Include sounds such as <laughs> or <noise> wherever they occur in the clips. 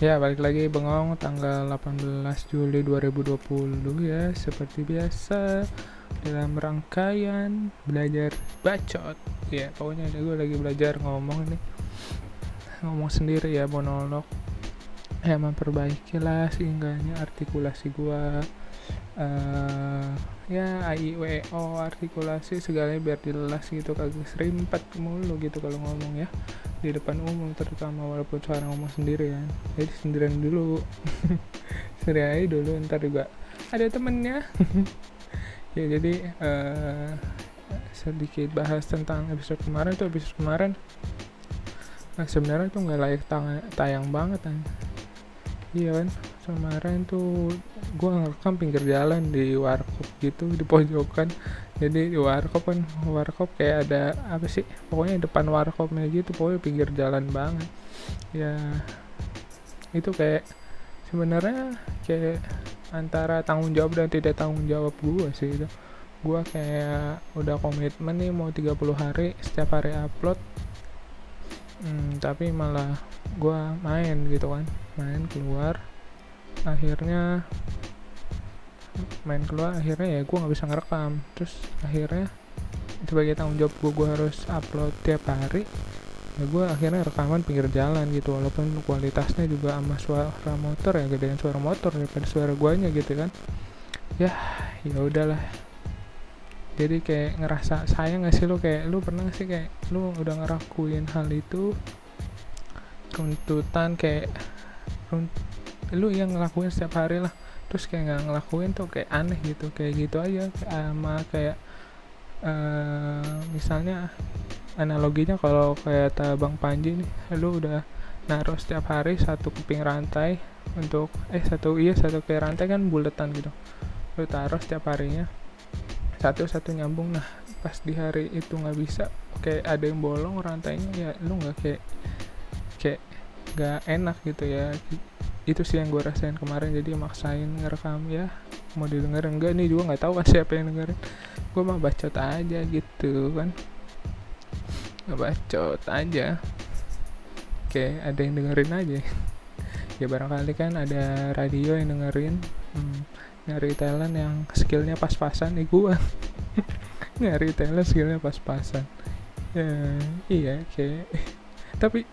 Ya, balik lagi bengong tanggal 18 Juli 2020 ya, seperti biasa dalam rangkaian belajar bacot. Ya, pokoknya gue lagi belajar ngomong nih. Ngomong sendiri ya, monolog. Ya, memperbaiki lah seenggaknya artikulasi gue uh, ya A I W O artikulasi segalanya biar jelas gitu kagak serimpet mulu gitu kalau ngomong ya di depan umum terutama walaupun suara ngomong sendiri ya jadi sendirian dulu. <laughs> Sendiri aja dulu ntar juga ada temennya. <laughs> Ya jadi uh, sedikit bahas tentang episode kemarin tuh episode kemarin nah, sebenarnya tuh nggak layak tayang banget kan. Iya kan kemarin tuh gue ngerekam pinggir jalan di warkop gitu di pojokan jadi di warkop kan warkop kayak ada apa sih? Pokoknya depan warkopnya gitu pokoknya pinggir jalan banget. Ya itu kayak sebenarnya kayak antara tanggung jawab dan tidak tanggung jawab gue sih itu. Gue kayak udah komitmen nih mau 30 hari setiap hari upload. Hmm, tapi malah gue main gitu kan main keluar. Akhirnya main keluar akhirnya ya gue nggak bisa ngerekam. Terus akhirnya sebagai tanggung jawab gue gue harus upload tiap hari ya gue akhirnya rekaman pinggir jalan gitu. Walaupun kualitasnya juga sama suara motor ya gedean suara motor daripada suara guanya gitu kan. Ya ya udahlah. Jadi kayak ngerasa sayang gak sih lo kayak lu pernah gak sih kayak lu udah ngerakuin hal itu? Runtutan kayak runt lu yang ngelakuin setiap hari lah terus kayak nggak ngelakuin tuh kayak aneh gitu kayak gitu aja sama kayak uh, misalnya analoginya kalau kayak tabang Panji nih lu udah naruh setiap hari satu keping rantai untuk eh satu iya satu keping rantai kan buletan gitu. Lu taruh setiap harinya satu satu nyambung. Nah pas di hari itu nggak bisa kayak ada yang bolong rantainya ya lu nggak kayak kayak nggak enak gitu ya itu sih yang gue rasain kemarin jadi maksain ngerekam. Ya mau didengar enggak nih juga nggak tahu kan siapa yang dengerin. Gue mah bacot aja gitu kan. Bacot aja. Oke ada yang dengerin aja. Ya barangkali kan ada radio yang dengerin. Hmm, nyari talent yang skillnya pas-pasan nih gue <laughs> nyari talent skillnya pas-pasan. Ya iya kayak tapi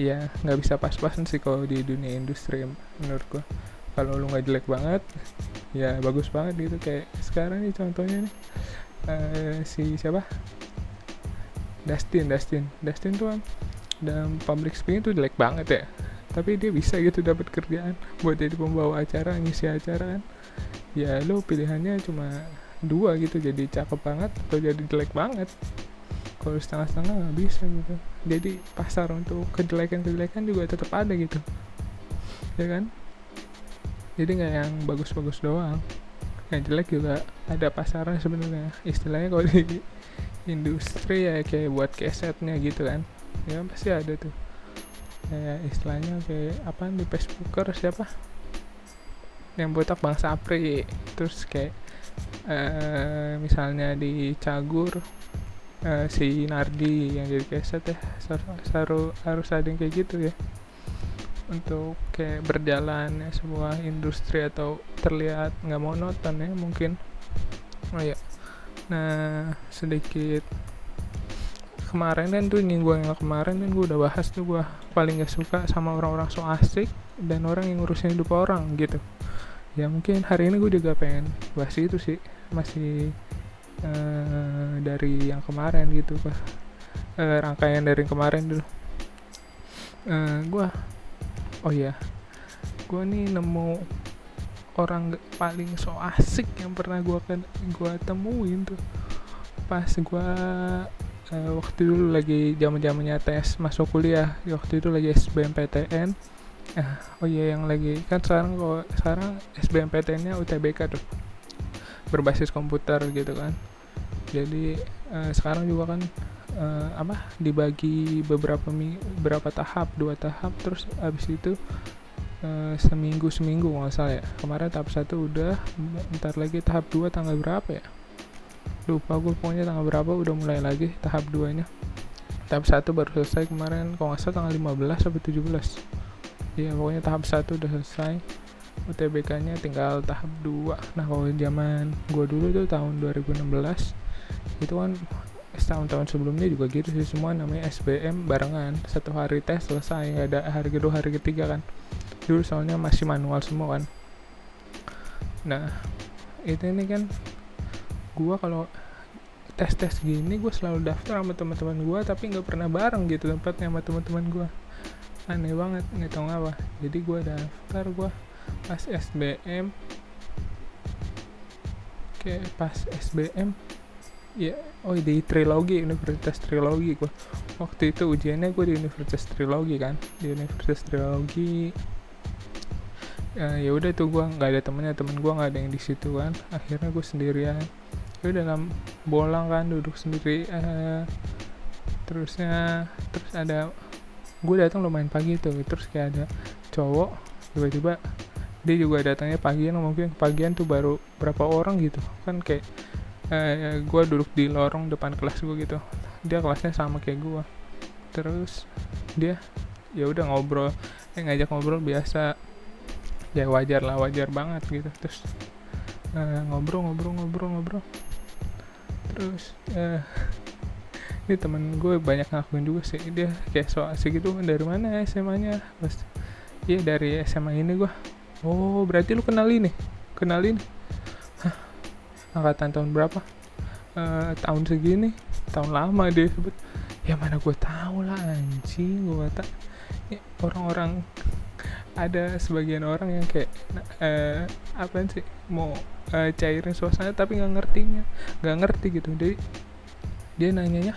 ya nggak bisa pas-pasan sih kalau di dunia industri menurut gua. Kalau lu nggak jelek banget ya bagus banget gitu. Kayak sekarang nih contohnya nih uh, si siapa? Dustin Dustin. Dustin tuh kan dalam public speaking tuh jelek banget ya. Tapi dia bisa gitu dapat kerjaan buat jadi pembawa acara ngisi acara kan. Ya lo pilihannya cuma dua gitu jadi cakep banget atau jadi jelek banget kalau setengah-setengah nggak bisa gitu. Jadi pasar untuk kejelekan-kejelekan juga tetap ada gitu. Ya kan? Jadi nggak yang bagus-bagus doang. Yang jelek juga ada pasarnya sebenarnya. Istilahnya kalau di industri ya kayak buat kesetnya gitu kan. Ya pasti ada tuh. Kayak istilahnya kayak apa di Facebooker siapa? Yang botak bang Sapri. Terus kayak uh, misalnya di Cagur uh, si Nardi yang jadi keset ya saru harus ada yang kayak gitu ya. Untuk kayak berjalan ya, sebuah industri atau terlihat nggak monoton ya mungkin. Oh ya nah sedikit kemarin kan tuh gue yang kemarin kan gue udah bahas tuh gue paling gak suka sama orang-orang so asik dan orang yang ngurusin hidup orang gitu. Ya mungkin hari ini gue juga pengen bahas itu sih masih uh, dari yang kemarin gitu pak uh, rangkaian dari yang kemarin dulu. Uh, eh, gue oh ya gue nih nemu orang paling so asik yang pernah gue kan gue temuin tuh. Pas gue uh, waktu dulu lagi zaman zamannya tes masuk kuliah waktu itu lagi SBMPTN oh iya yang lagi kan sekarang kok sekarang SBMPTN nya UTBK tuh berbasis komputer gitu kan jadi uh, sekarang juga kan uh, apa dibagi beberapa beberapa tahap dua tahap terus abis itu uh, seminggu seminggu nggak salah ya. Kemarin tahap satu udah ntar lagi tahap dua tanggal berapa ya? Lupa gue pokoknya tanggal berapa udah mulai lagi tahap duanya. Tahap satu baru selesai kemarin kalau nggak salah tanggal 15 sampai 17 iya pokoknya tahap satu udah selesai. UTBK nya tinggal tahap 2 nah kalau zaman gue dulu tuh tahun 2016 itu kan tahun-tahun sebelumnya juga gitu sih semua namanya SBM barengan. Satu hari tes selesai nggak ada hari kedua hari ketiga kan. Dulu soalnya masih manual semua kan. Nah itu ini kan gua kalau tes tes gini gue selalu daftar sama teman-teman gue tapi nggak pernah bareng gitu tempatnya sama teman-teman gue aneh banget nggak tahu apa jadi gue daftar gue pas SBM kayak pas SBM ya oh di trilogi Universitas Trilogi gue waktu itu ujiannya gue di Universitas Trilogi kan. Di Universitas Trilogi uh, ya udah tuh gue nggak ada temennya temen gue nggak ada yang di situ kan. Akhirnya gue sendirian. Ya dalam bolang kan duduk sendiri uh, terusnya terus ada gue datang lumayan pagi tuh terus kayak ada cowok tiba-tiba dia juga datangnya pagian mungkin pagian tuh baru berapa orang gitu. Kan kayak eh, gue duduk di lorong depan kelas gue gitu. Dia kelasnya sama kayak gue terus dia ya udah ngobrol. Eh ngajak ngobrol biasa. Ya wajar lah wajar banget gitu. Terus eh, ngobrol ngobrol ngobrol ngobrol. Terus eh, <laughs> ini temen gue banyak ngakuin juga sih. Dia kayak so asik gitu dari mana SMA nya pas iya dari SMA ini gue oh berarti lu kenal ini? Kenal ini angkatan tahun berapa? Uh, tahun segini. Tahun lama dia sebut. Ya mana gue tahu lah anjing gue tak ya, orang-orang ada sebagian orang yang kayak uh, apa sih? Mau uh, cairin suasana tapi nggak ngertinya nggak ngerti gitu. Jadi dia nanyanya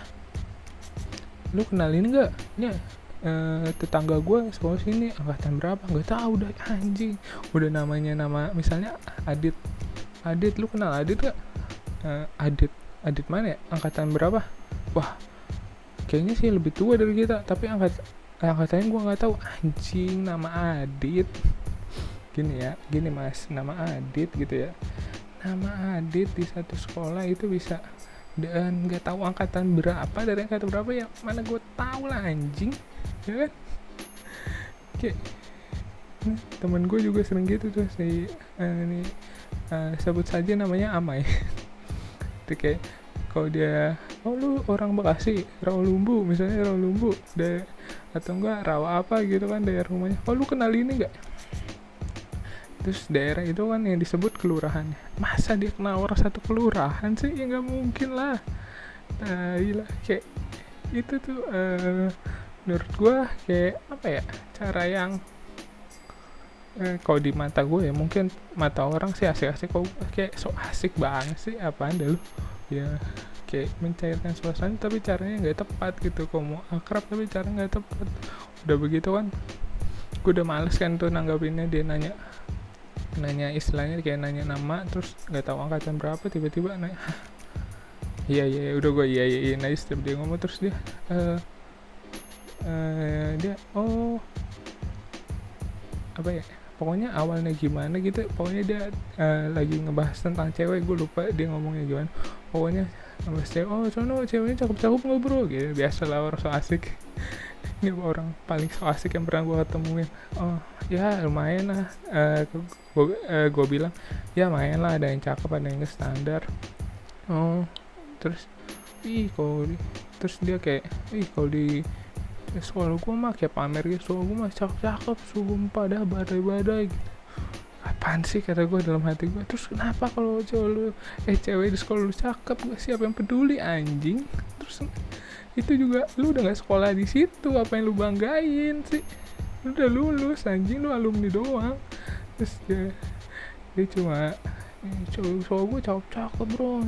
lu kenal ini nggak? Ya uh, tetangga gue sekolah sini angkatan berapa? Nggak tahu udah anjing. Udah namanya nama misalnya Adit Adit lu kenal Adit gak? Uh, Adit Adit mana ya? Angkatan berapa? Wah, kayaknya sih lebih tua dari kita. Tapi angkat angkatannya gue nggak tahu. Anjing nama Adit. Gini ya, gini mas, nama Adit gitu ya. Nama Adit di satu sekolah itu bisa dan nggak tahu angkatan berapa dari angkatan berapa ya mana gue tahu lah anjing ya kan kayak nah, temen gue juga sering gitu tuh si uh, ini uh, sebut saja namanya Amai. <laughs> Itu kayak kalau dia oh lu orang Bekasi Rawalumbu misalnya Rawalumbu deh atau enggak rawa apa gitu kan daerah rumahnya. Oh lu kenal ini enggak? Terus daerah itu kan yang disebut kelurahan. Masa dia kenal orang satu kelurahan sih? Ya nggak mungkin lah. Nah iya kayak itu tuh uh, menurut gua kayak apa ya cara yang eh, kalau di mata gue ya mungkin mata orang sih asik-asik kok. Kayak so asik banget sih apa anda lu? Ya kayak mencairkan suasana tapi caranya nggak tepat gitu. Kok mau akrab tapi cara nggak tepat. Udah begitu kan gue udah males kan tuh nanggapinnya. Dia nanya nanya istilahnya kayak nanya nama terus nggak tahu angkatan berapa tiba-tiba nanya <laughs> iya iya udah gue iya iya iya nice dia ngomong. Terus dia uh, uh, dia oh apa ya pokoknya awalnya gimana gitu pokoknya dia uh, lagi ngebahas tentang cewek gue lupa dia ngomongnya gimana. Pokoknya ngebahas cewek oh sono ceweknya cakep-cakep nggak bro? Gitu biasa lah orang so asik. <laughs> Ini orang paling so asik yang pernah gue ketemuin. Oh ya lumayan lah. Uh, gue uh, gue bilang ya lumayan lah ada yang cakep ada yang standar. Oh terus ih kalau terus dia kayak ih kalau di ya soal gue mah kayak pamer gitu soal gue mah cakep-cakep sumpah dah badai-badai gitu. Apaan sih kata gue dalam hati gue terus kenapa kalau cowok lu eh cewek di sekolah lu cakep gak siapa yang peduli anjing? Terus itu juga lu udah gak sekolah di situ apa yang lu banggain sih? Lu udah lulus anjing lu alumni doang. Terus dia dia cuma eh, cowok cowok gue cakep-cakep bro.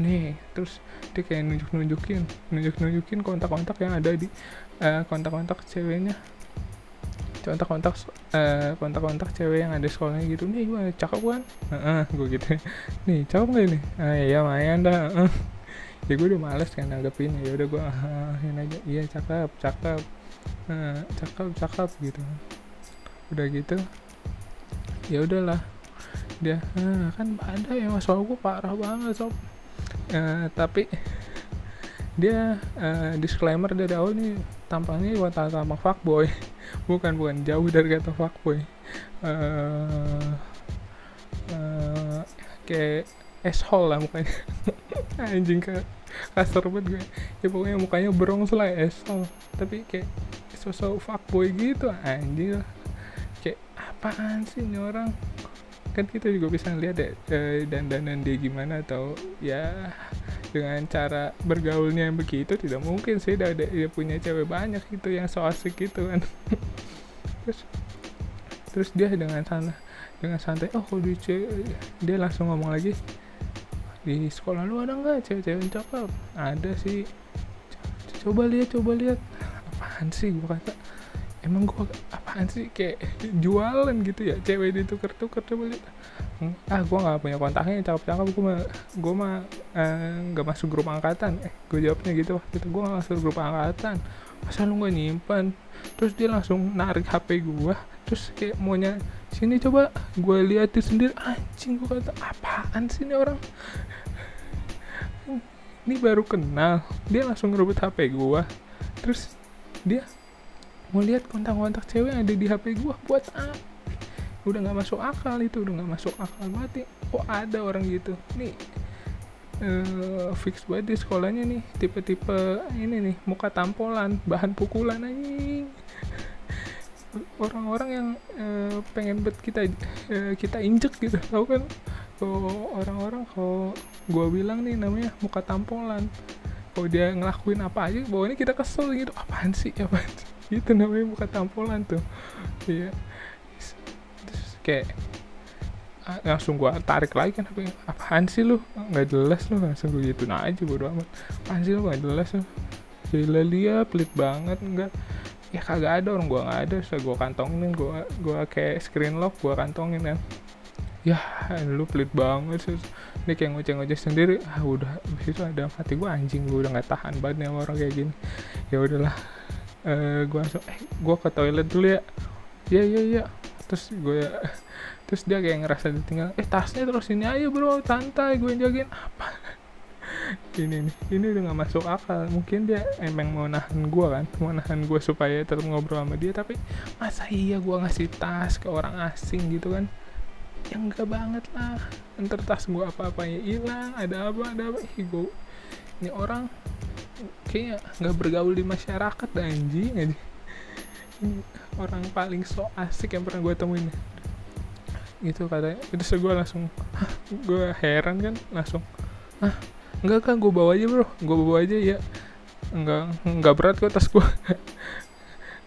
Nih terus dia kayak nunjuk nunjukin nunjuk nunjukin kontak-kontak yang ada di uh, kontak-kontak ceweknya. Kontak-kontak uh, kontak-kontak cewek yang ada sekolahnya gitu. Nih gue cakep kan? Uh, uh, gue gitu. <laughs> Nih cakep gak nih ah iya main dah. Uh. <laughs> ya gue udah males kan nanggepin ya udah gue ini aja. Iya cakep cakep. Uh, cakep cakep gitu. Udah gitu ya udahlah. Dia ah, kan ada ya soal gue parah banget sob uh, tapi dia uh, disclaimer dari awal nih tampangnya bukan tampang fuckboy. <laughs> Bukan bukan. Jauh dari kata fuckboy. Uh, uh, kayak asshole lah mukanya. <laughs> Anjing ke kasar banget gue. Ya pokoknya mukanya berong lah asshole. Tapi kayak sosok fuckboy gitu anjing kayak apaan sih ini orang kan kita juga bisa lihat deh eh, dan dandan dia gimana atau ya dengan cara bergaulnya yang begitu tidak mungkin sih dia, dia punya cewek banyak gitu yang so asik gitu kan. <laughs> Terus terus dia dengan sana dengan santai oh di dia langsung ngomong lagi di sekolah lu ada nggak cewek-cewek cakep? Ada sih. Coba lihat coba lihat. Apaan sih? gua kata emang gua apaan sih? Kayak jualan gitu ya? Cewek ditukar-tukar coba lihat. Ah gua nggak punya kontaknya cakep-cakep. Gua mah gua mah eh, nggak masuk grup angkatan. Eh gua jawabnya gitu waktu itu. Gua nggak masuk grup angkatan. Masa lu nggak nyimpan. Terus dia langsung narik hp gua. Terus kayak maunya sini coba gue liatin sendiri. Anjing gue kata apaan sih ini orang? Ini baru kenal. Dia langsung ngerebut hp gue terus dia mau lihat kontak-kontak cewek yang ada di HP gua buat apa? Udah nggak masuk akal itu udah nggak masuk akal mati. Kok ada orang gitu? Nih uh, fix banget di sekolahnya nih. Tipe-tipe ini nih muka tampolan bahan pukulan anjing. Orang-orang yang uh, pengen bet kita uh, kita injek gitu tau kan? Kalau orang-orang kalau gua bilang nih namanya muka tampolan. Kalau dia ngelakuin apa aja bawahnya kita kesel gitu. Apaan sih? Apaan sih itu namanya bukan tampolan tuh. Iya. Terus kayak langsung gua tarik lagi kan apa apaan sih lu? Nggak jelas lu langsung gue gitu nah aja bodo amat. Apaan sih lu nggak jelas lu? Gila dia pelit banget enggak ya kagak ada orang gua nggak ada saya gua kantongin gua gua kayak screen lock gua kantongin kan. Ya lu pelit banget sih dia kayak ngoceh-ngoceh sendiri. Ah udah itu ada hati gua anjing gua udah nggak tahan banget nih orang kayak gini. Ya udahlah eh, gue langsung eh gue ke toilet dulu ya. Iya iya iya. Terus gue <laughs> terus dia kayak ngerasa ditinggal eh tasnya terus ini ayo bro santai gue jagain. Apa? <laughs> Ini nih ini udah gak masuk akal. Mungkin dia emang mau nahan gue kan mau nahan gue supaya tetap ngobrol sama dia tapi masa iya gue ngasih tas ke orang asing gitu kan? Yang enggak banget lah. Ntar tas gue apa apanya hilang ada apa ada apa. Ih, gue ini orang kayaknya nggak bergaul di masyarakat anjing aja ini orang paling so asik yang pernah gue temuin. Gitu katanya. Terus gue langsung gue heran kan? Langsung ah enggak kan gue bawa aja bro. Gue bawa aja ya enggak enggak berat kok tas gue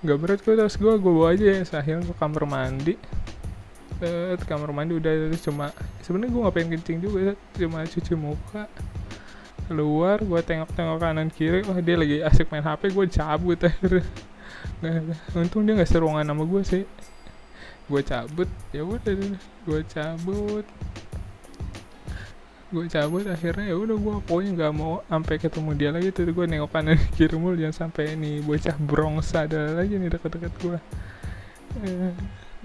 enggak <laughs> berat kok tas gue gue bawa aja ya sahil ke kamar mandi. Ke kamar mandi udah cuma sebenarnya gue ngapain kencing juga cuma cuci muka keluar gue tengok-tengok kanan kiri wah dia lagi asik main HP gue cabut <laughs> akhirnya. Untung dia nggak seruangan sama gue sih. Gue cabut ya udah gue cabut. Gue cabut akhirnya ya udah gue pokoknya nggak mau sampai ketemu dia lagi tuh gue nengok kanan <laughs> kiri mulu jangan sampai ini bocah bronx ada lagi nih deket-deket gue eh,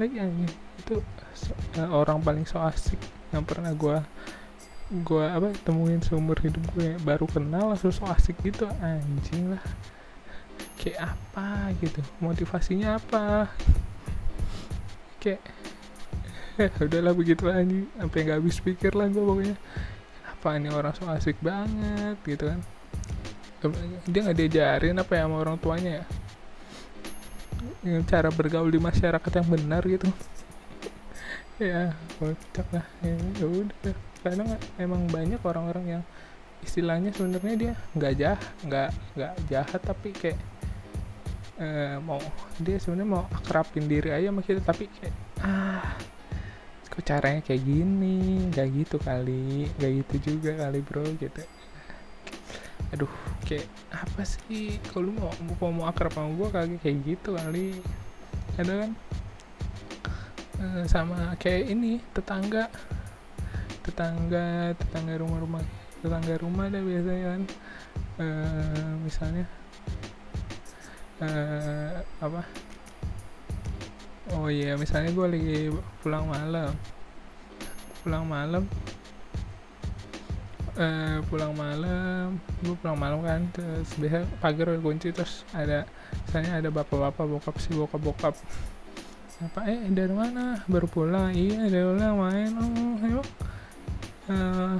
lagi aja itu so, uh, orang paling so asik yang pernah gue gue apa temuin seumur hidup gue baru kenal langsung so asik gitu anjing lah. Kayak apa gitu motivasinya apa? Kayak <laughs> udahlah begitu aja sampai nggak habis pikir lah gue pokoknya. Apa ini orang so asik banget gitu kan. Dia nggak diajarin apa ya sama orang tuanya ya? Cara bergaul di masyarakat yang benar gitu. <laughs> Ya kocak lah. Ya, ya udah kadang emang banyak orang-orang yang istilahnya sebenarnya dia nggak jahat nggak nggak jahat tapi kayak uh, mau dia sebenarnya mau akrabin diri aja sama kita tapi kayak ah kok caranya kayak gini? Nggak gitu kali nggak gitu juga kali bro gitu. Aduh kayak apa sih? Kalau mau mau mau akrab sama gue kali kayak gitu kali. Ada kan? Uh, sama kayak ini tetangga tetangga tetangga rumah-rumah tetangga rumah ada biasanya kan. Uh, misalnya uh, apa? Oh iya misalnya gue lagi pulang malam. Pulang malam. Eh, pulang malam gue pulang malam kan terus biasa pagar kunci terus ada misalnya ada bapak-bapak bokap si bokap-bokap. Apa eh dari mana? Baru pulang? Iya dari pulang main oh ayo Eh,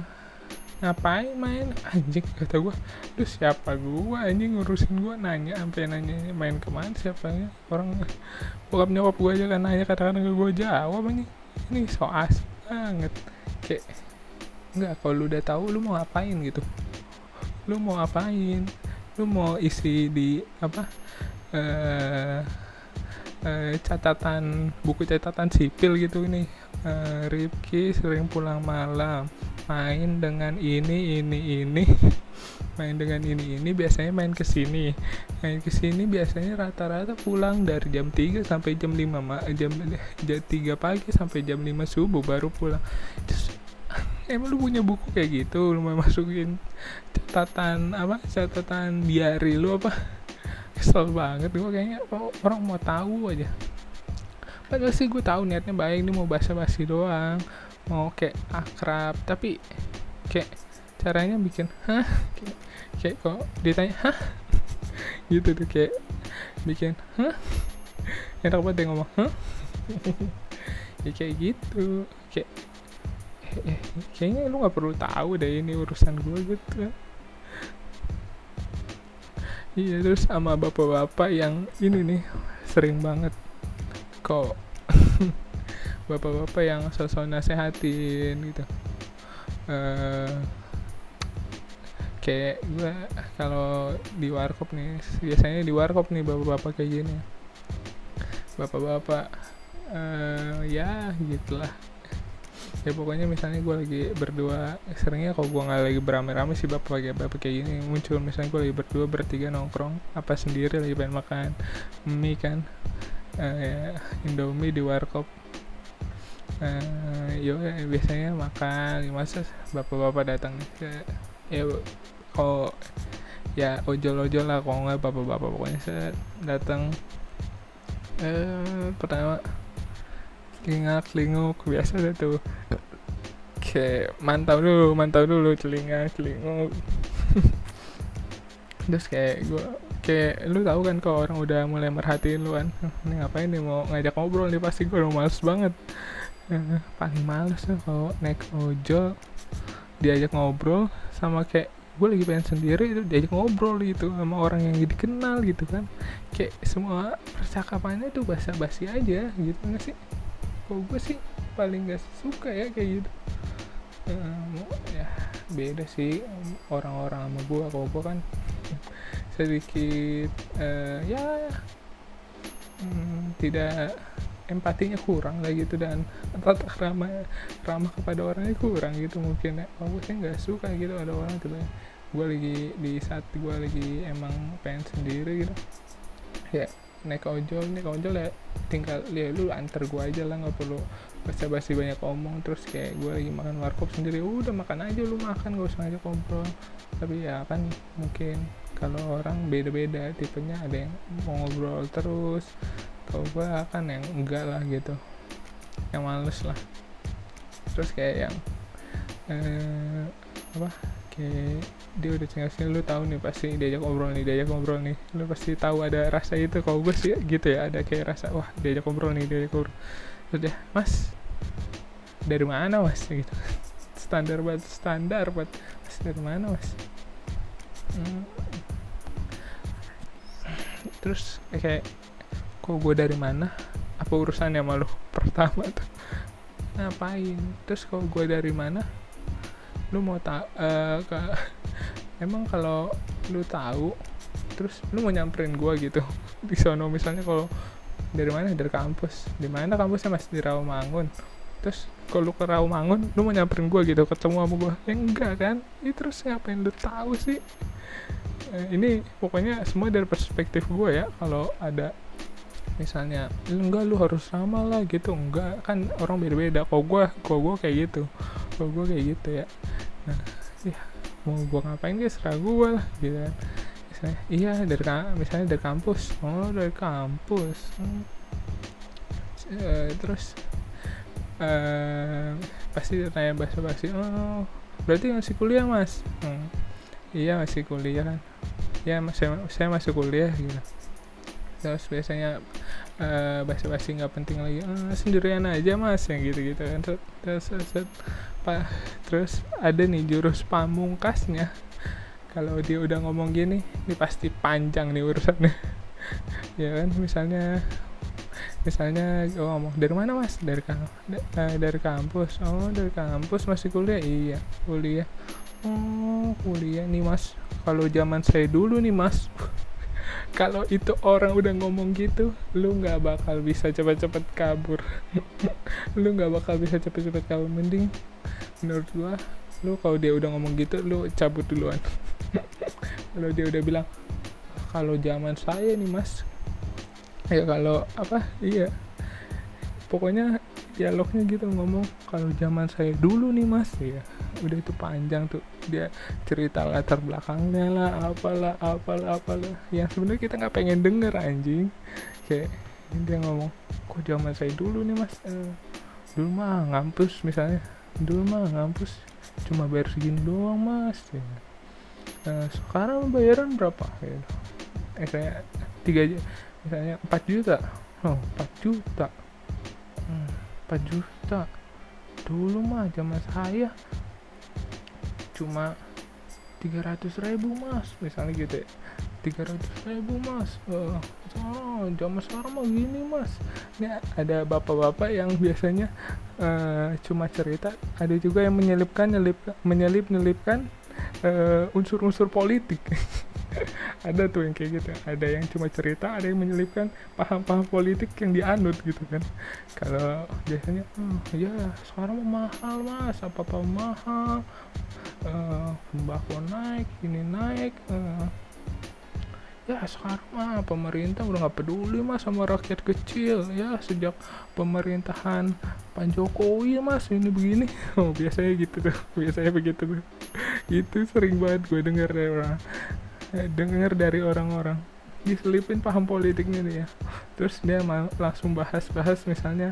ngapain main anjing kata gue lu siapa gue anjing ngurusin gue nanya sampai nanya main ke mana siapa ya orang bokap nyokap gue aja kan nanya kata-kata gue jawab anjing ini so asik banget kayak Enggak, kalau lu udah tahu lu mau ngapain gitu. Lu mau ngapain? Lu mau isi di apa? eh eh, catatan buku catatan sipil gitu nih. Eh, Rifki sering pulang malam, main dengan ini ini ini. <laughs> main dengan ini ini biasanya main ke sini. Main ke sini biasanya rata-rata pulang dari jam 3 sampai jam 5 ma jam <laughs> jam 3 pagi sampai jam 5 subuh baru pulang. Terus <laughs> emang lu punya buku kayak gitu lu mau masukin catatan apa catatan diary lu apa kesel banget gue kayaknya orang mau tahu aja padahal sih gue tahu niatnya baik nih mau basa-basi doang mau kayak akrab. Tapi kayak caranya bikin hah? Kayak, kayak kok ditanya hah? <laughs> Gitu tuh kayak bikin hah? Enak banget dia ngomong hah? Ya kayak gitu kayak eh, kayaknya lu nggak perlu tahu deh ini urusan gue gitu. Iya terus sama bapak-bapak yang ini nih sering banget kok bapak-bapak yang sosok nasehatin gitu. Eh kayak gue kalau di warkop nih biasanya di warkop nih bapak-bapak kayak gini. Bapak-bapak eh ya gitulah. Ya pokoknya misalnya gue lagi berdua seringnya kalau gue nggak lagi beramai-ramai sih bapak kayak bapak kayak gini muncul. Misalnya gue lagi berdua bertiga nongkrong apa sendiri lagi pengen makan? Mie kan? Eh, indomie di warkop eh, yo eh, biasanya makan masa bapak-bapak datang ke ya kalau ya ojol-ojol lah kalau nggak bapak-bapak pokoknya saya datang eh pertama telinga telinguk biasa deh tuh. Kayak mantau dulu mantau dulu telinga telinguk <laughs> terus kayak gue kayak lu tahu kan kalau orang udah mulai merhatiin lu kan ini ngapain nih mau ngajak ngobrol nih pasti gue males banget Eh, paling males tuh kalau naik ojol diajak ngobrol sama kayak gue lagi pengen sendiri itu diajak ngobrol gitu sama orang yang dikenal gitu kan. Kayak semua percakapannya tuh basa-basi aja gitu nggak sih? Kalau gue sih paling gak suka ya kayak gitu. Ehm, ya beda sih orang-orang sama gue kalau gue kan sedikit eh, ya hmm, tidak empatinya kurang lah gitu dan tata ramah ramah kepada orangnya kurang gitu mungkin. Ya gue sih nggak suka gitu ada orang tuh gue lagi di saat gue lagi emang pengen sendiri gitu. Ya naik ojol naik ojol ya tinggal ya lu antar gue aja lah nggak perlu basa-basi banyak omong. Terus kayak gue lagi makan warkop sendiri udah makan aja lu makan gak usah ngajak ngobrol. Tapi ya kan mungkin kalau orang beda-beda tipenya ada yang mau ngobrol terus kalau gue kan yang enggak lah gitu yang males lah. Terus kayak yang eh, apa kayak dia udah sini lu tahu nih pasti diajak ngobrol nih diajak ngobrol nih. Lu pasti tahu ada rasa itu kalau gue sih gitu ya ada kayak rasa wah diajak ngobrol nih diajak ngobrol. Terus dia mas dari mana mas? Gitu. <laughs> Standar banget standar banget. Mas dari mana mas? Hmm. Terus kayak kok gue dari mana? Apa urusannya sama lu? <laughs> Pertama tuh ngapain? Terus kalau gue dari mana? Lu mau tak ke <laughs> emang kalau lu tahu terus lu mau nyamperin gue gitu <laughs> di sono? Misalnya kalau dari mana? Dari kampus. Di mana? Kampusnya mas di Rawamangun. Terus kalau lu ke Rawamangun lu mau nyamperin gue gitu? Ketemu sama gue ya enggak kan? Ini terus ngapain? Lu tahu sih. Eh, ini pokoknya semua dari perspektif gue ya kalau ada misalnya enggak lu harus sama lah gitu. Enggak kan orang beda-beda. Kok gue kok gue kayak gitu. Kok gue kayak gitu ya. Nah ya mau gue ngapain ya serah gue lah gitu kan. Misalnya iya dari misalnya dari kampus. Oh dari kampus. Hmm. Eh, terus eh pasti tanya basa-basi oh berarti masih kuliah mas? Hmm, iya masih kuliah. kan ya saya, saya masih kuliah gitu. Terus biasanya uh, basa-basi nggak penting lagi uh, sendirian aja mas yang gitu-gitu kan. Terus, terus, terus, ada nih jurus pamungkasnya. Kalau dia udah ngomong gini ini pasti panjang nih urusannya. <laughs> Ya kan misalnya misalnya gue ngomong dari mana mas? Dari kampus dari kampus. Oh dari kampus masih kuliah? Iya kuliah oh kuliah nih mas. Kalau zaman saya dulu nih mas. <laughs> Kalau itu orang udah ngomong gitu lu nggak bakal bisa cepet-cepet kabur. <laughs> Lu nggak bakal bisa cepet-cepet kabur. Mending menurut gua lu kalau dia udah ngomong gitu lu cabut duluan. <laughs> Kalau dia udah bilang kalau zaman saya nih mas. Ya kalau apa? Iya. Pokoknya dialognya gitu ngomong kalau zaman saya dulu nih mas. Ya udah itu panjang tuh dia cerita latar belakangnya lah apalah apalah apalah. Yang sebenarnya kita nggak pengen denger anjing. Kayak dia ngomong kok zaman saya dulu nih mas? Uh, dulu mah ngampus misalnya. Dulu mah ngampus cuma bayar segini doang mas. Ya. uh, sekarang bayaran berapa? Ya. eh saya tiga misalnya 4 juta. Oh 4 juta. Hmm, 4 juta. Dulu mah zaman saya cuma 300 ribu mas. Misalnya gitu ya. 300 ribu mas. Uh, oh, zaman sekarang mah gini mas. Ini ada bapak-bapak yang biasanya uh, cuma cerita. Ada juga yang menyelipkan nyelip menyelip nyelipkan uh, unsur-unsur politik <laughs> ada tuh yang kayak gitu. Ada yang cuma cerita ada yang menyelipkan paham-paham politik yang dianut gitu kan. Kalau biasanya oh, ya sekarang mahal mas. Apa apa mahal. Uh, sembako naik ini naik uh, ya sekarang mah pemerintah udah nggak peduli mas sama rakyat kecil. Ya sejak pemerintahan Pak Jokowi mas ini begini. <laughs> Oh biasanya gitu tuh biasanya begitu tuh. Itu sering banget gue denger dari orang eh, denger dari orang-orang diselipin paham politiknya ya terus dia langsung bahas-bahas misalnya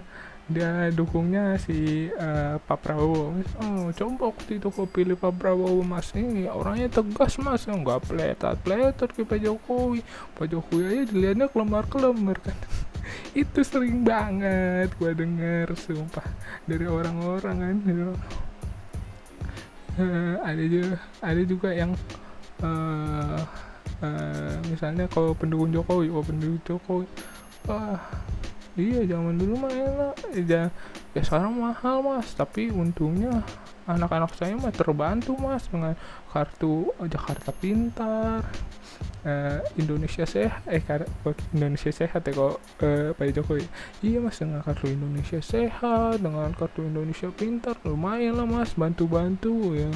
dia dukungnya si uh, Pak Prabowo. Oh coba waktu itu kau pilih Pak Prabowo mas. Ini orangnya tegas mas. Nggak peletat peletat ke Pak Jokowi. Pak Jokowi aja dilihatnya kelemar kelemar kan. <laughs> Itu sering banget gue denger sumpah. Dari orang-orang kan. Gitu. uh, ada juga ada juga yang uh, misalnya kalau pendukung Jokowi oh pendukung Jokowi. Wah iya zaman dulu mah enak ya, ya sekarang mahal mas. Tapi untungnya anak-anak saya mah terbantu mas dengan kartu Jakarta Pintar. Uh, Indonesia sehat eh Indonesia sehat ya kok uh, Pak Jokowi? Iya mas dengan kartu Indonesia sehat dengan kartu Indonesia Pintar lumayan lah mas bantu-bantu. Ya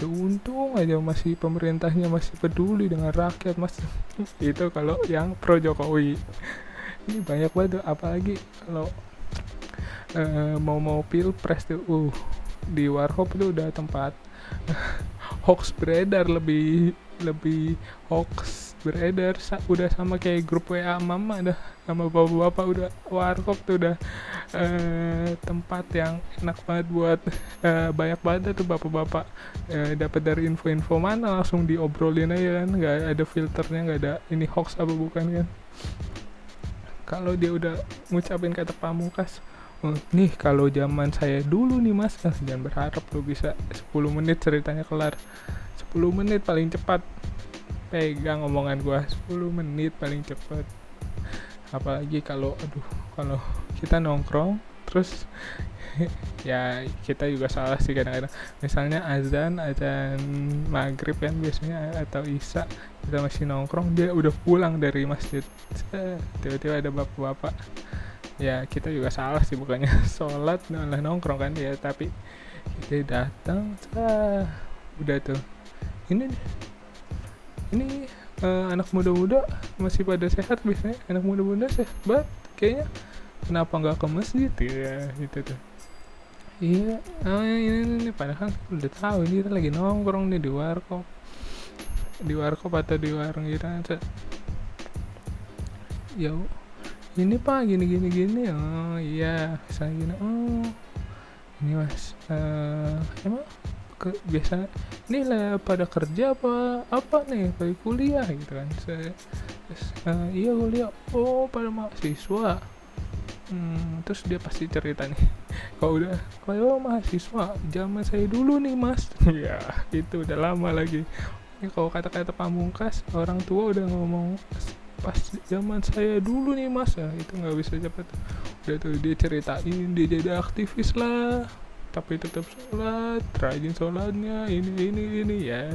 ya untung aja masih pemerintahnya masih peduli dengan rakyat mas. <laughs> Itu kalau yang pro Jokowi ini banyak banget apalagi kalau uh, mau mau pilpres tuh uh di warkop itu udah tempat <laughs> hoax beredar lebih lebih hoax beredar sa udah sama kayak grup WA mama dah sama bapak-bapak udah warkop tuh udah uh, tempat yang enak banget buat uh, banyak banget tuh bapak-bapak uh, dapat dari info-info mana langsung diobrolin aja kan nggak ada filternya nggak ada ini hoax apa bukan kan kalau dia udah ngucapin kata pamungkas oh, nih kalau zaman saya dulu nih mas. Nah, jangan berharap lo bisa 10 menit ceritanya kelar. 10 menit paling cepat. Pegang omongan gua. 10 menit paling cepat. Apalagi kalau aduh kalau kita nongkrong terus <laughs> ya kita juga salah sih kadang-kadang. Misalnya azan azan maghrib kan biasanya atau isya kita masih nongkrong dia udah pulang dari masjid. Tiba-tiba ada bapak-bapak. Ya kita juga salah sih bukannya <laughs> sholat malah nongkrong kan ya tapi kita datang udah tuh. Ini ini uh, anak muda-muda masih pada sehat biasanya. Anak muda-muda sehat banget kayaknya. Kenapa nggak ke masjid? Ya gitu tuh iya oh, ini, ini padahal udah tahu ini kita lagi nongkrong nih di warkop. Di warkop atau di warung gitu kan ya ini pak gini gini gini. Oh iya saya gini. Oh ini mas. Uh, emang ke biasa ini lah pada kerja apa apa nih? Pada kuliah gitu kan saya uh, iya kuliah. Oh pada mahasiswa hmm, terus dia pasti cerita nih <laughs> kalau udah kalau mahasiswa zaman saya dulu nih mas. <laughs> Ya itu udah lama lagi. Ini kalau kata-kata pamungkas orang tua udah ngomong pas zaman saya dulu nih mas. Ya itu nggak bisa cepet. Udah tuh dia ceritain dia jadi aktivis lah tapi tetap sholat rajin sholatnya ini ini ini ya.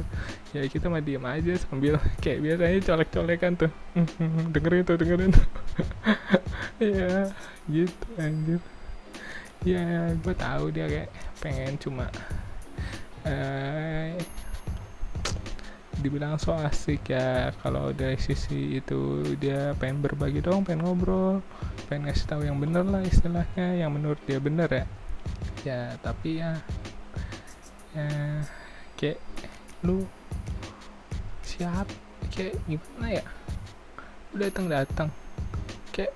Ya kita mah diam aja sambil <laughs> kayak biasanya colek-colekan tuh. <laughs> Dengerin tuh dengerin tuh. <laughs> Ya gitu anjir. Ya gue tahu dia kayak pengen cuma uh, dibilang so asik ya. Kalau dari sisi itu dia pengen berbagi dong pengen ngobrol pengen ngasih tahu yang bener lah istilahnya yang menurut dia bener ya ya tapi ya ya kayak lu siap kayak gimana ya? Udah datang datang kayak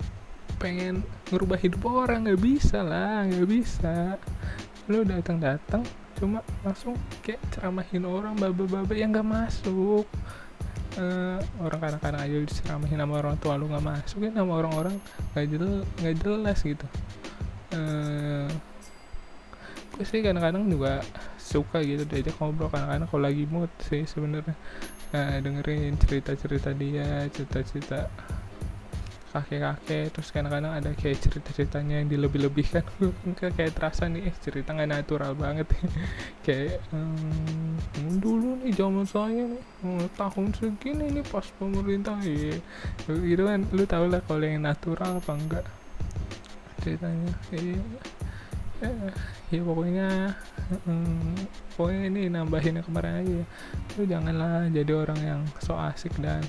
pengen ngerubah hidup orang nggak bisa lah nggak bisa. Lu datang datang cuma langsung kayak ceramahin orang babe-babe yang gak masuk. Uh, orang kadang-kadang aja diceramahin sama orang tua lu gak masuk kan sama orang-orang gak jelas gak jelas gitu. Uh, gue sih kadang-kadang juga suka gitu diajak ngobrol. Kadang-kadang kalau lagi mood sih sebenarnya. Uh, dengerin cerita-cerita dia cerita-cerita kakek-kakek. Terus kadang-kadang ada kayak cerita-ceritanya yang dilebih-lebihkan. <laughs> Kayak terasa nih eh, cerita nggak natural banget. <laughs> Kayak hmm, dulu nih zaman saya nih oh, tahun segini nih pas pemerintah ya. Gitu kan. Lu tau lah kalau yang natural apa enggak ceritanya. Iya ya, ya pokoknya hmm, pokoknya ini nambahin kemarin aja. Lu janganlah jadi orang yang so asik dan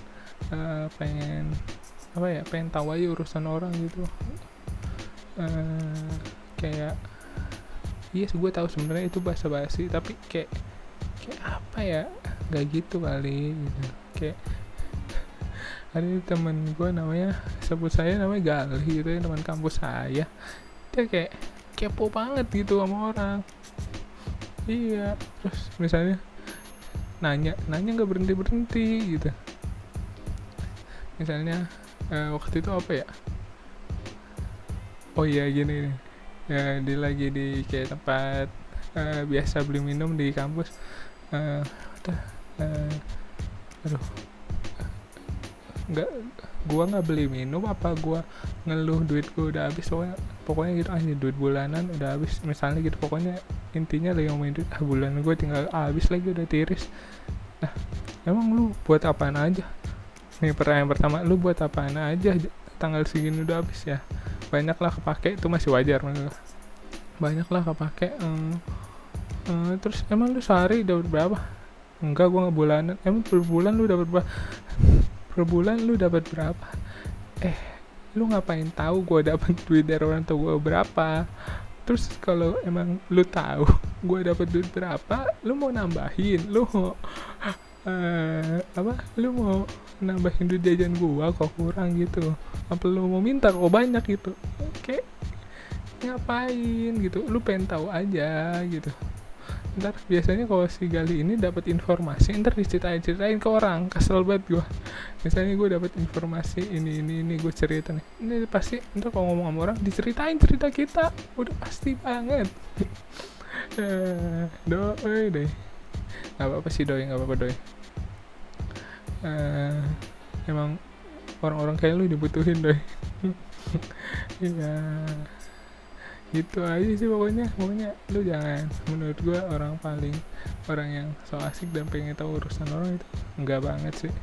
uh, pengen apa ya pengen tahu aja urusan orang gitu. Uh, kayak iya yes, gue tahu sebenarnya itu bahasa basi tapi kayak kayak apa ya gak gitu kali gitu. Kayak ada temen gue namanya sebut saya namanya Gali gitu ya teman kampus saya. Dia kayak kepo banget gitu sama orang. Iya terus misalnya nanya nanya nggak berhenti berhenti gitu. Misalnya uh, waktu itu apa ya? Oh iya gini ya dia lagi di kayak tempat uh, biasa beli minum di kampus. Uh, uh, aduh. Nggak gua nggak beli minum apa gua ngeluh duit gua udah habis pokoknya pokoknya gitu aja duit bulanan udah habis. Misalnya gitu pokoknya intinya lagi ngomongin duit ah bulan gua tinggal habis lagi udah tiris. Nah emang lu buat apaan aja? Nih pertanyaan pertama lu buat apaan aja? Tanggal segini udah habis ya? Banyak lah kepake itu masih wajar banyak lah kepake um, um, terus emang lu sehari dapat berapa? Enggak gua nggak bulanan. Emang per bulan lu dapat berapa per bulan lu dapat berapa? Eh lu ngapain tahu gua dapat <laughs> duit dari orang tua gua berapa? Terus kalau emang lu tahu <laughs> gua dapat duit berapa lu mau nambahin? Lu mau uh, <laughs> apa? Lu mau nambahin duit jajan gua kok kurang gitu? Apa lu mau minta kok banyak gitu? Oke ngapain gitu? Lu pengen tahu aja gitu ntar biasanya kalau si Gali ini dapat informasi ntar diceritain ceritain ke orang. Kesel banget gua. Misalnya gue dapat informasi ini ini ini gue cerita nih. Ini pasti ntar kalau ngomong sama orang diceritain cerita kita. Udah pasti banget. <laughs> Doi deh. Nggak apa-apa sih doi. Nggak apa-apa doi. Uh, emang orang-orang kayak lu dibutuhin doi. <laughs> Iya gitu aja sih pokoknya. Pokoknya lu jangan menurut gua orang paling orang yang so asik dan pengen tahu urusan orang itu enggak banget sih.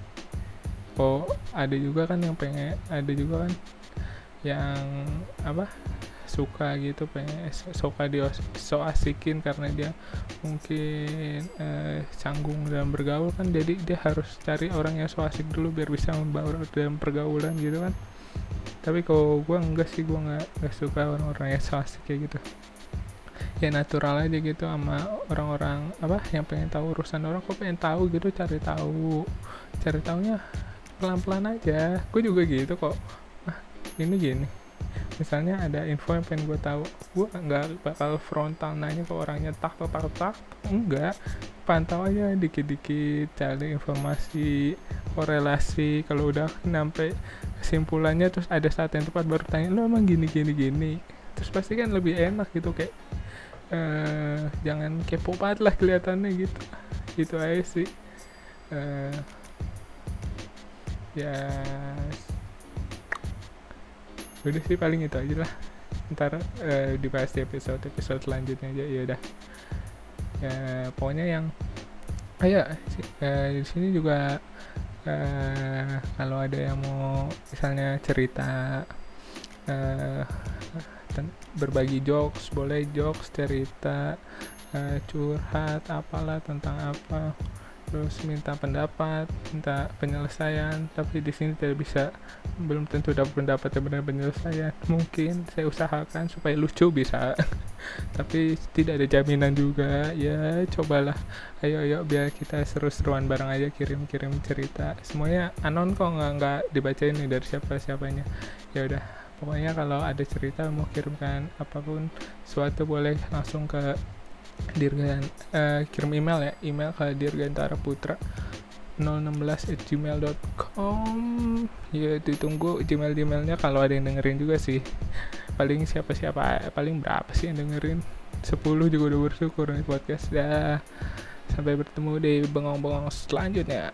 Oh ada juga kan yang pengen ada juga kan yang apa suka gitu pengen suka dia so asikin karena dia mungkin eh, canggung dalam bergaul kan. Jadi dia harus cari orang yang so asik dulu biar bisa membawa dalam pergaulan gitu kan tapi kalau gue enggak sih gue nggak nggak suka orang-orang yang so asik kayak gitu. Ya natural aja gitu sama orang-orang apa yang pengen tahu urusan orang kok pengen tahu gitu cari tahu. Cari tahunya pelan-pelan aja. Gue juga gitu kok. Ah, ini gini. Misalnya ada info yang pengen gue tahu. Gue nggak bakal frontal nanya ke orangnya tak tak tak tak. Enggak. Pantau aja dikit-dikit cari informasi korelasi. Kalau udah sampai kesimpulannya terus ada saat yang tepat baru tanya lo emang gini gini gini? Terus pasti kan lebih enak gitu kayak uh, jangan kepo banget lah kelihatannya gitu. Itu aja sih. Uh, ya udah sih paling itu aja lah. Ntar uh, dibahas di episode episode selanjutnya aja. Ya udah. Ya pokoknya yang ah ya uh, di sini juga uh, kalau ada yang mau misalnya cerita uh, berbagi jokes boleh jokes cerita uh, curhat apalah tentang apa terus minta pendapat minta penyelesaian. Tapi di sini tidak bisa belum tentu dapat pendapat yang benar penyelesaian. Mungkin saya usahakan supaya lucu bisa. <laughs> Tapi tidak ada jaminan juga. Ya cobalah. Ayo ayo biar kita seru-seruan bareng aja kirim-kirim cerita. Semuanya anon kok nggak nggak dibacain nih dari siapa siapanya ya udah pokoknya kalau ada cerita mau kirimkan apa pun suatu boleh langsung ke dirgan uh, kirim email ya. Email ke dirgantara putra 016 at gmail.com ya ditunggu gmail gmailnya. Kalau ada yang dengerin juga sih. Paling siapa siapa paling berapa sih yang dengerin? 10 juga udah bersyukur nih podcast. Dah. Sampai bertemu di bengong-bengong selanjutnya